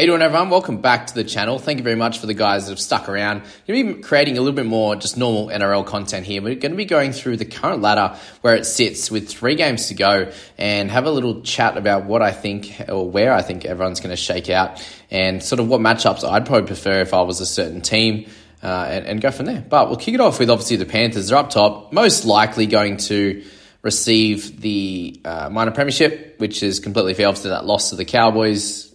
You doing, everyone? Welcome back to the channel. Thank you very much for the guys that have stuck around. Going to be creating a little bit more just normal NRL content here. We're going to be going through the current ladder where it sits with three games to go and have a little chat about what I think or where I think everyone's going to shake out and sort of what matchups I'd probably prefer if I was a certain team. Uh, and, and go from there. But we'll kick it off with obviously the Panthers. They're up top, most likely going to receive the uh, minor premiership, which is completely fair. Obviously, that loss to the Cowboys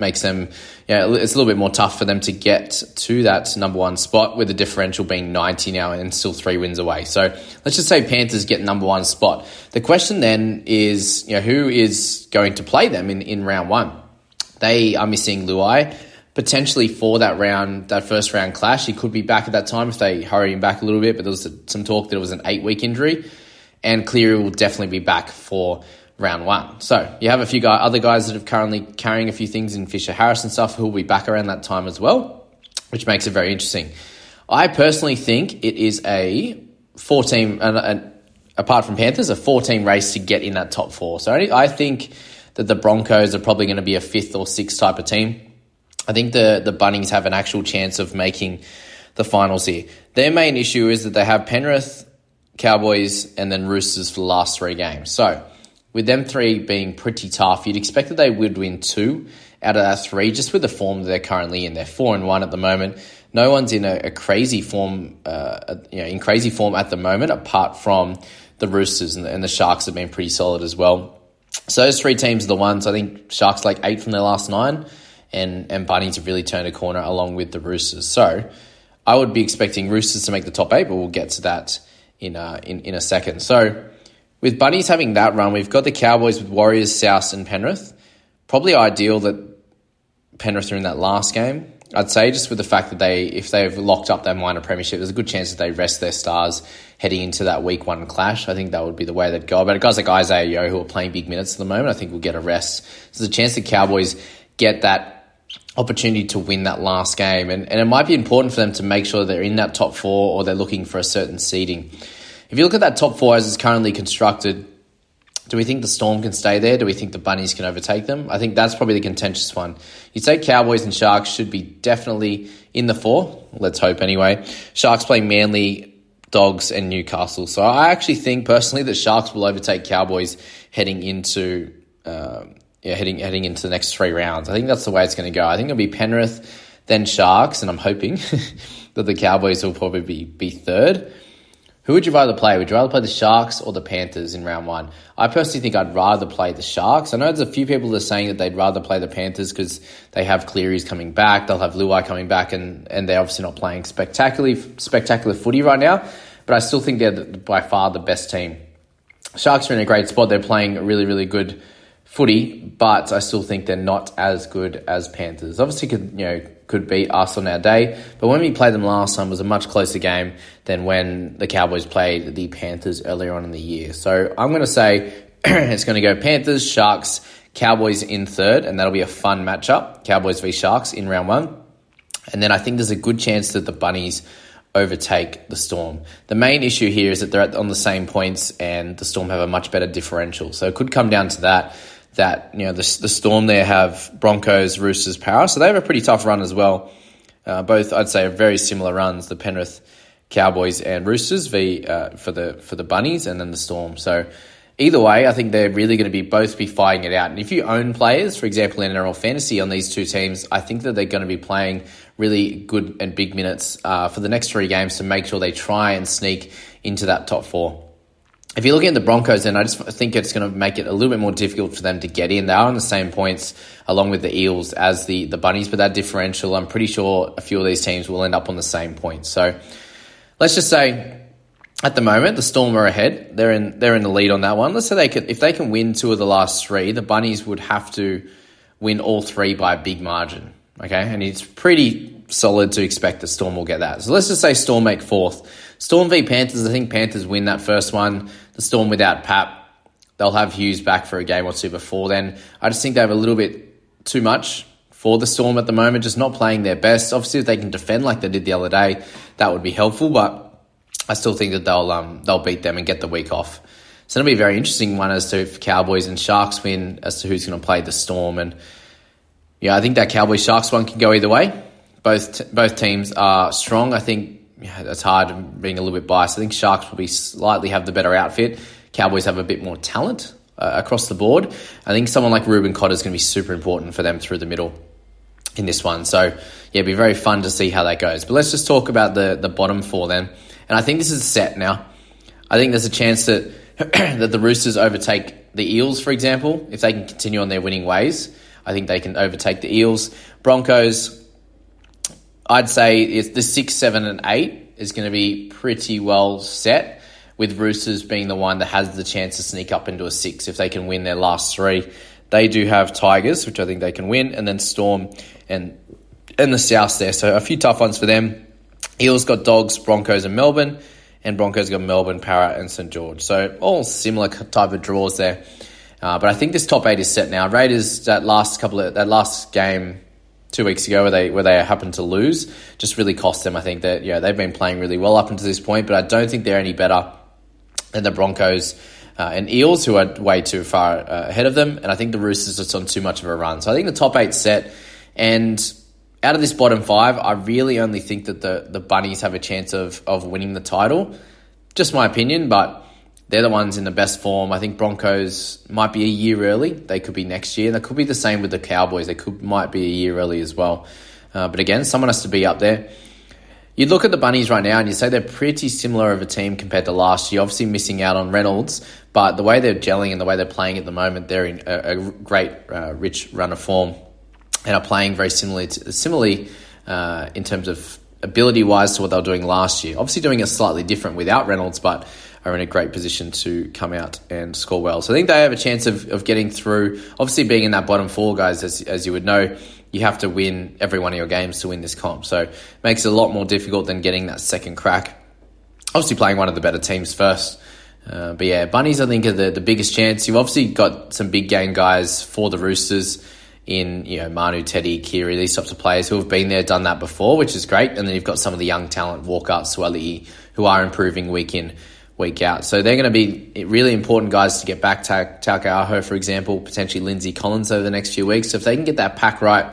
makes them, yeah, it's a little bit more tough for them to get to that number one spot with the differential being 90 now and still three wins away. So let's just say Panthers get number one spot. The question then is, you know, who is going to play them in, in round one? They are missing Luai potentially for that round, that first round clash. He could be back at that time if they hurry him back a little bit, but there was some talk that it was an eight week injury. And Cleary will definitely be back for round one. So you have a few guy, other guys that are currently carrying a few things in Fisher Harris and stuff who will be back around that time as well, which makes it very interesting. I personally think it is a four team, uh, uh, apart from Panthers, a four team race to get in that top four. So I think that the Broncos are probably going to be a fifth or sixth type of team. I think the, the Bunnies have an actual chance of making the finals here. Their main issue is that they have Penrith, Cowboys, and then Roosters for the last three games. So with them three being pretty tough, you'd expect that they would win two out of that three, just with the form that they're currently in. They're four and one at the moment. No one's in a, a crazy form, uh, you know, in crazy form at the moment, apart from the Roosters and the, and the Sharks have been pretty solid as well. So those three teams are the ones. I think Sharks like eight from their last nine, and and Bunnies have really turned a corner along with the Roosters. So I would be expecting Roosters to make the top eight, but we'll get to that in uh, in in a second. So with Bunnies having that run, we've got the Cowboys with Warriors, South, and Penrith. Probably ideal that Penrith are in that last game. I'd say just with the fact that they, if they've locked up their minor premiership, there's a good chance that they rest their stars heading into that week one clash. I think that would be the way they'd go. But guys like Isaiah Yeo who are playing big minutes at the moment, I think will get a rest. So there's a chance the Cowboys get that opportunity to win that last game. And, and it might be important for them to make sure they're in that top four or they're looking for a certain seeding. If you look at that top four as it's currently constructed, do we think the Storm can stay there? Do we think the Bunnies can overtake them? I think that's probably the contentious one. You'd say Cowboys and Sharks should be definitely in the four. Let's hope anyway. Sharks play Manly, Dogs, and Newcastle. So I actually think personally that Sharks will overtake Cowboys heading into um, yeah heading heading into the next three rounds. I think that's the way it's going to go. I think it'll be Penrith, then Sharks, and I'm hoping that the Cowboys will probably be, be third. Who would you rather play? Would you rather play the Sharks or the Panthers in round one? I personally think I'd rather play the Sharks. I know there's a few people that are saying that they'd rather play the Panthers because they have Cleary's coming back, they'll have Luai coming back, and, and they're obviously not playing spectacularly spectacular footy right now. But I still think they're the, by far the best team. Sharks are in a great spot. They're playing a really, really good footy, but I still think they're not as good as Panthers. Obviously, you know could beat us on our day, but when we played them last time, was a much closer game than when the Cowboys played the Panthers earlier on in the year. So I'm going to say it's going to go Panthers, Sharks, Cowboys in third, and that'll be a fun matchup. Cowboys v Sharks in round one, and then I think there's a good chance that the Bunnies overtake the Storm. The main issue here is that they're on the same points and the Storm have a much better differential. So it could come down to that. That you know the, the Storm there have Broncos, Roosters, Power, so they have a pretty tough run as well. Uh, both I'd say are very similar runs. The Penrith Cowboys and Roosters v uh, for the for the Bunnies, and then the Storm. So either way, I think they're really going to be both be fighting it out. And if you own players, for example, in NRL fantasy on these two teams, I think that they're going to be playing really good and big minutes uh, for the next three games to make sure they try and sneak into that top four. If you're looking at the Broncos, then I just think it's going to make it a little bit more difficult for them to get in. They are on the same points along with the Eels as the, the Bunnies, but that differential, I'm pretty sure a few of these teams will end up on the same points. So let's just say at the moment, the Storm are ahead. They're in they're in the lead on that one. Let's say they could if they can win two of the last three, the Bunnies would have to win all three by a big margin. Okay, and it's pretty solid to expect the Storm will get that. So let's just say Storm make fourth. Storm v Panthers. I think Panthers win that first one. The Storm without Pap. They'll have Hughes back for a game or two before then. I just think they have a little bit too much for the Storm at the moment, just not playing their best. Obviously, if they can defend like they did the other day, that would be helpful. But I still think that they'll um, they'll beat them and get the week off. So it'll be a very interesting one as to if Cowboys and Sharks win as to who's going to play the Storm. And yeah, I think that Cowboys Sharks one can go either way. Both t- both teams are strong. I think yeah, it's hard being a little bit biased. I think Sharks will be slightly have the better outfit. Cowboys have a bit more talent uh, across the board. I think someone like Reuben Cotter is going to be super important for them through the middle in this one. So yeah, it'd be very fun to see how that goes. But let's just talk about the the bottom four then. And I think this is set now. I think there's a chance that that the Roosters overtake the Eels, for example, if they can continue on their winning ways. I think they can overtake the Eels. Broncos, I'd say it's the six, seven, and eight is going to be pretty well set. With Roosters being the one that has the chance to sneak up into a six if they can win their last three. They do have Tigers, which I think they can win, and then Storm and and the South there. So a few tough ones for them. Eels got Dogs, Broncos, and Melbourne, and Broncos got Melbourne, Parra, and St George. So all similar type of draws there. Uh, but I think this top eight is set now. Raiders that last couple of that last game two weeks ago where they where they happened to lose just really cost them. I think that yeah they've been playing really well up until this point, but I don't think they're any better than the Broncos. Uh, and Eels, who are way too far uh, ahead of them, and I think the Roosters are just on too much of a run. So I think the top eight set, and out of this bottom five, I really only think that the, the Bunnies have a chance of, of winning the title. Just my opinion, but they're the ones in the best form. I think Broncos might be a year early. They could be next year. That could be the same with the Cowboys. They could might be a year early as well. Uh, but again, someone has to be up there. You look at the Bunnies right now and you say they're pretty similar of a team compared to last year. Obviously, missing out on Reynolds, but the way they're gelling and the way they're playing at the moment, they're in a, a great, uh, rich run of form and are playing very similarly, to, similarly uh, in terms of ability wise to what they were doing last year. Obviously, doing it slightly different without Reynolds, but are in a great position to come out and score well. So I think they have a chance of, of getting through. Obviously, being in that bottom four, guys, as, as you would know, you have to win every one of your games to win this comp. So it makes it a lot more difficult than getting that second crack. Obviously, playing one of the better teams first. Uh, but yeah, Bunnies, I think, are the, the biggest chance. You've obviously got some big game guys for the Roosters in you know Manu, Teddy, Keary, these types of players who have been there, done that before, which is great. And then you've got some of the young talent, Walker, Suaalii, who are improving week in, week out. So they're going to be really important guys to get back. Taukei'aho, for example, potentially Lindsay Collins over the next few weeks. So if they can get that pack right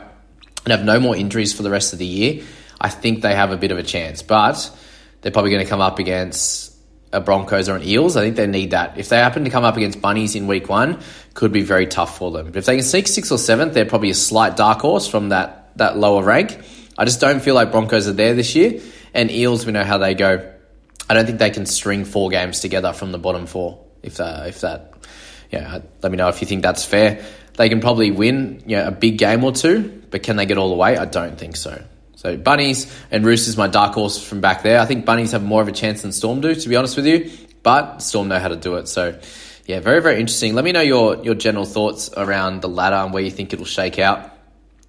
and have no more injuries for the rest of the year, I think they have a bit of a chance. But they're probably going to come up against a Broncos or an Eels. I think they need that. If they happen to come up against Bunnies in week one, could be very tough for them. But if they can sneak sixth or seventh, they're probably a slight dark horse from that, that lower rank. I just don't feel like Broncos are there this year. And Eels, we know how they go. I don't think they can string four games together from the bottom four. If that, if that, yeah, let me know if you think that's fair. They can probably win, you know, a big game or two, but can they get all the way? I don't think so. So Bunnies and Roosters, my dark horse from back there. I think Bunnies have more of a chance than Storm do, to be honest with you. But Storm know how to do it. So yeah, very very interesting. Let me know your your general thoughts around the ladder and where you think it will shake out.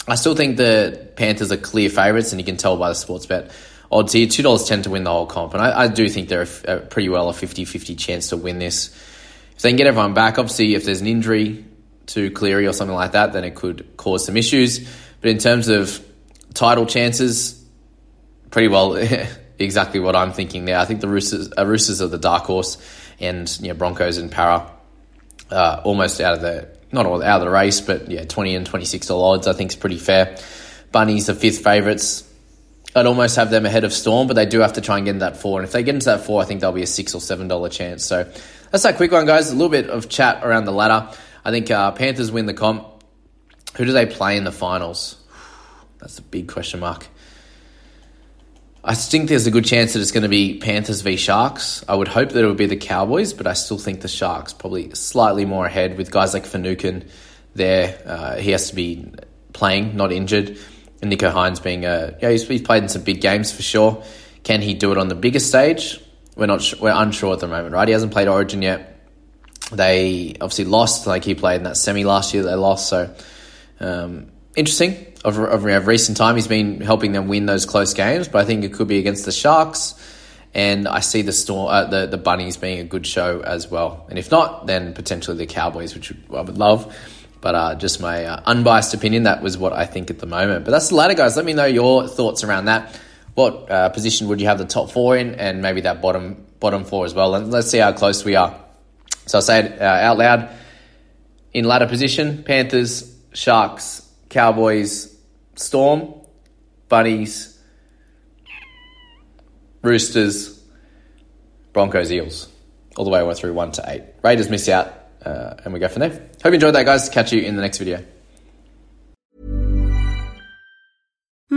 I still think the Panthers are clear favourites, and you can tell by the sports bet odds here. Two dollars ten to win the whole comp, and I, I do think they're a, a pretty well a 50-50 chance to win this. If they can get everyone back, obviously, if there's an injury to Cleary or something like that, then it could cause some issues. But in terms of title chances, pretty well exactly what I'm thinking there. I think the Roosters, uh, Roosters are the dark horse, and you know, Broncos and Parra uh, almost out of the not all out of the race, but yeah, twenty and twenty six odds I think is pretty fair. Bunnies the fifth favourites. I'd almost have them ahead of Storm, but they do have to try and get into that four. And if they get into that four, I think there'll be a six or seven dollar chance. So that's that quick one, guys. A little bit of chat around the ladder. I think uh, Panthers win the comp. Who do they play in the finals? That's a big question mark. I think there's a good chance that it's going to be Panthers v Sharks. I would hope that it would be the Cowboys, but I still think the Sharks probably slightly more ahead with guys like Finucane there. Uh, he has to be playing, not injured. And Nicho Hynes being a yeah, he's, he's, played in some big games for sure. Can he do it on the bigger stage? We're not we're unsure at the moment, right? He hasn't played Origin yet. They obviously lost, like he played in that semi last year. They lost, so um, interesting. Of, of, of, recent time, he's been helping them win those close games, but I think it could be against the Sharks. And I see the storm, uh, the the bunnies being a good show as well. And if not, then potentially the Cowboys, which I would love. But uh, just my uh, unbiased opinion, that was what I think at the moment. But that's the ladder, guys. Let me know your thoughts around that. What uh, position would you have the top four in, and maybe that bottom bottom four as well? And let's see how close we are. So I'll say it uh, out loud. In ladder position, Panthers, Sharks, Cowboys, Storm, Bunnies, Roosters, Broncos, Eels. All the way went through one to eight. Raiders miss out uh, and we go from there. Hope you enjoyed that, guys. Catch you in the next video.